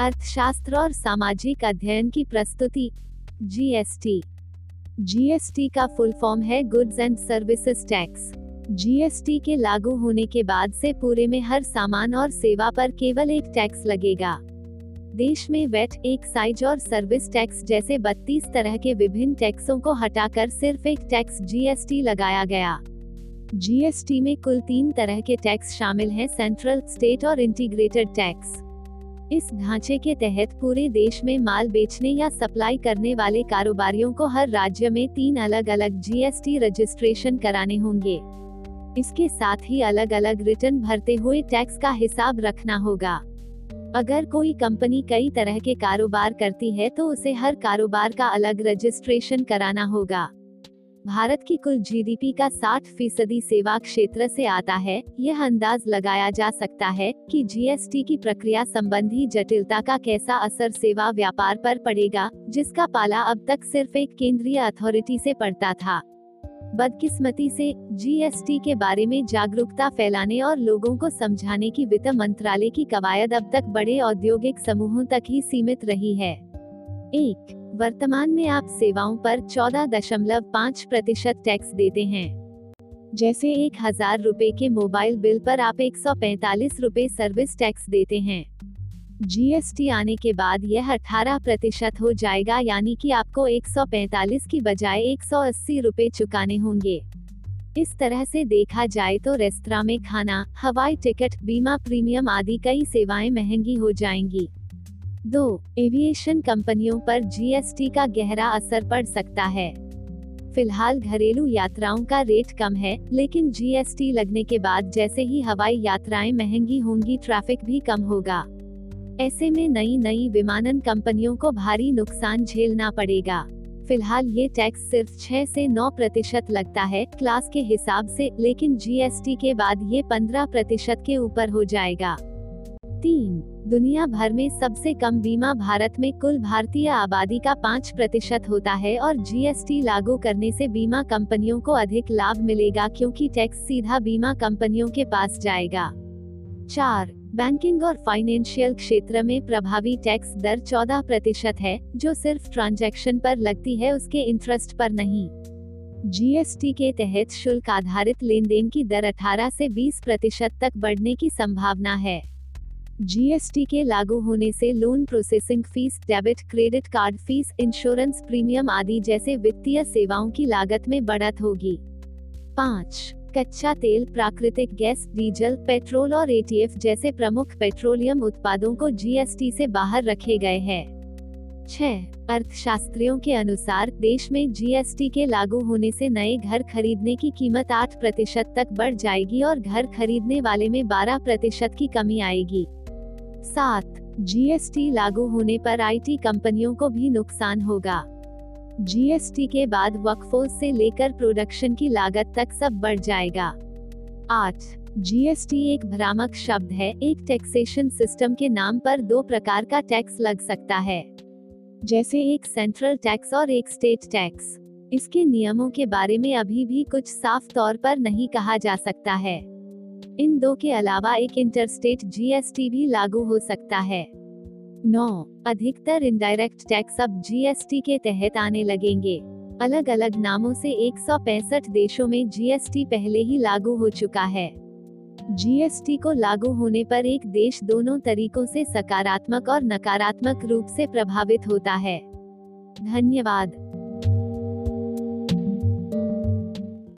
अर्थशास्त्र और सामाजिक अध्ययन की प्रस्तुति। जीएसटी जीएसटी का फुल फॉर्म है goods and services tax GST के लागू होने के बाद से पूरे में हर सामान और सेवा पर केवल एक टैक्स लगेगा। देश में वेट एक्साइज और सर्विस टैक्स जैसे 32 तरह के विभिन्न टैक्सों को हटाकर सिर्फ़ एक टैक्स जीएसटी लगाया गया। जीएसटी में कुल तीन तरह के टैक्स शामिल हैं सेंट्रल स्टेट और इंटीग्रेटेड टैक्स इस ढांचे के तहत पूरे देश में माल बेचने या सप्लाई करने वाले कारोबारियों को हर राज्य में तीन अलग अलग जीएसटी रजिस्ट्रेशन कराने होंगे। इसके साथ ही अलग अलग रिटर्न भरते हुए टैक्स का हिसाब रखना होगा। अगर कोई कंपनी कई तरह के कारोबार करती है तो उसे हर कारोबार का अलग रजिस्ट्रेशन कराना होगा। भारत की कुल जीडीपी का 60 फ़ीसदी सेवा क्षेत्र से आता है। यह अंदाज लगाया जा सकता है कि जीएसटी की प्रक्रिया संबंधी जटिलता का कैसा असर सेवा व्यापार पर पड़ेगा, जिसका पाला अब तक सिर्फ़ एक केंद्रीय अथॉरिटी से पड़ता था। बदकिस्मती से जीएसटी के बारे में जागरूकता फैलाने और लोगों को समझाने की वित्त मंत्रालय की कवायद अब तक बड़े औद्योगिक समूहों तक ही सीमित रही है। एक वर्तमान में आप सेवाओं पर चौदह दशमलव पाँच प्रतिशत टैक्स देते हैं। जैसे एक हज़ार रूपए के मोबाइल बिल पर आप एक सौ पैतालीस रूपए सर्विस टैक्स देते हैं। जीएसटी आने के बाद यह 18 प्रतिशत हो जाएगा, यानी कि आपको 145 की बजाय 180 रुपए चुकाने होंगे। इस तरह से देखा जाए तो रेस्तरा में खाना, हवाई टिकट, बीमा प्रीमियम आदि कई सेवाएँ महँगी हो जाएँगी। दो एविएशन कंपनियों पर जीएसटी का गहरा असर पड़ सकता है। फ़िलहाल घरेलू यात्राओं का रेट कम है, लेकिन जीएसटी लगने के बाद जैसे ही हवाई यात्राएँ महँगी होंगी ट्रैफ़िक भी कम होगा। ऐसे में नई नई विमानन कंपनियों को भारी नुकसान झेलना पड़ेगा। फ़िलहाल ये टैक्स सिर्फ़ 6 से 9 प्रतिशत लगता है क्लास के हिसाब से, लेकिन जीएसटी के बाद ये 15 प्रतिशत के ऊपर हो जाएगा। तीन दुनिया भर में सबसे कम बीमा भारत में कुल भारतीय आबादी का पाँच प्रतिशत होता है और जीएसटी लागू करने से बीमा कंपनियों को अधिक लाभ मिलेगा क्योंकि टैक्स सीधा बीमा कंपनियों के पास जाएगा। चार, बैंकिंग और फाइनेंशियल क्षेत्र में प्रभावी टैक्स दर 14 प्रतिशत है, जो सिर्फ़ ट्रांजैक्शन पर लगती है, उसके इंटरेस्ट पर नहीं। जीएसटी के तहत शुल्क आधारित लेन देन की दर 18 से 20 प्रतिशत तक बढ़ने की संभावना है। जीएसटी के लागू होने से loan processing fees debit credit card fees insurance premium आदि जैसे वित्तीय सेवाओं की लागत में बढ़त होगी। पाँच, कच्चा तेल, प्राकृतिक गैस, डीजल, पेट्रोल और एटीएफ जैसे प्रमुख पेट्रोलियम उत्पादों को जीएसटी से बाहर रखे गए हैं। छह, अर्थशास्त्रियों के अनुसार देश में जीएसटी के लागू होने से नए घर खरीदने की कीमत 8 प्रतिशत तक बढ़ जाएगी और घर खरीदने वाले में 12 प्रतिशत की कमी आएगी। सात जीएसटी लागू होने पर आईटी कंपनियों को भी नुकसान होगा। जीएसटी के बाद वर्कफोर्स से लेकर प्रोडक्शन की लागत तक सब बढ़ जाएगा। आठ जीएसटी एक भ्रामक शब्द है। एक टैक्सेशन सिस्टम के नाम पर दो प्रकार का टैक्स लग सकता है। जैसे एक सेंट्रल टैक्स और एक स्टेट टैक्स इसके नियमों के बारे में अभी भी कुछ साफ़ तौर पर नहीं कहा जा सकता है। इन दो के अलावा एक इंटरस्टेट जीएसटी भी लागू हो सकता है। नौ, अधिकतर इनडायरेक्ट टैक्स अब जीएसटी के तहत आने लगेंगे। अलग अलग नामों से एक सौ पैंसठ देशों में जीएसटी पहले ही लागू हो चुका है। जीएसटी को लागू होने पर एक देश दोनों तरीकों से सकारात्मक और नकारात्मक रूप से प्रभावित होता है। धन्यवाद।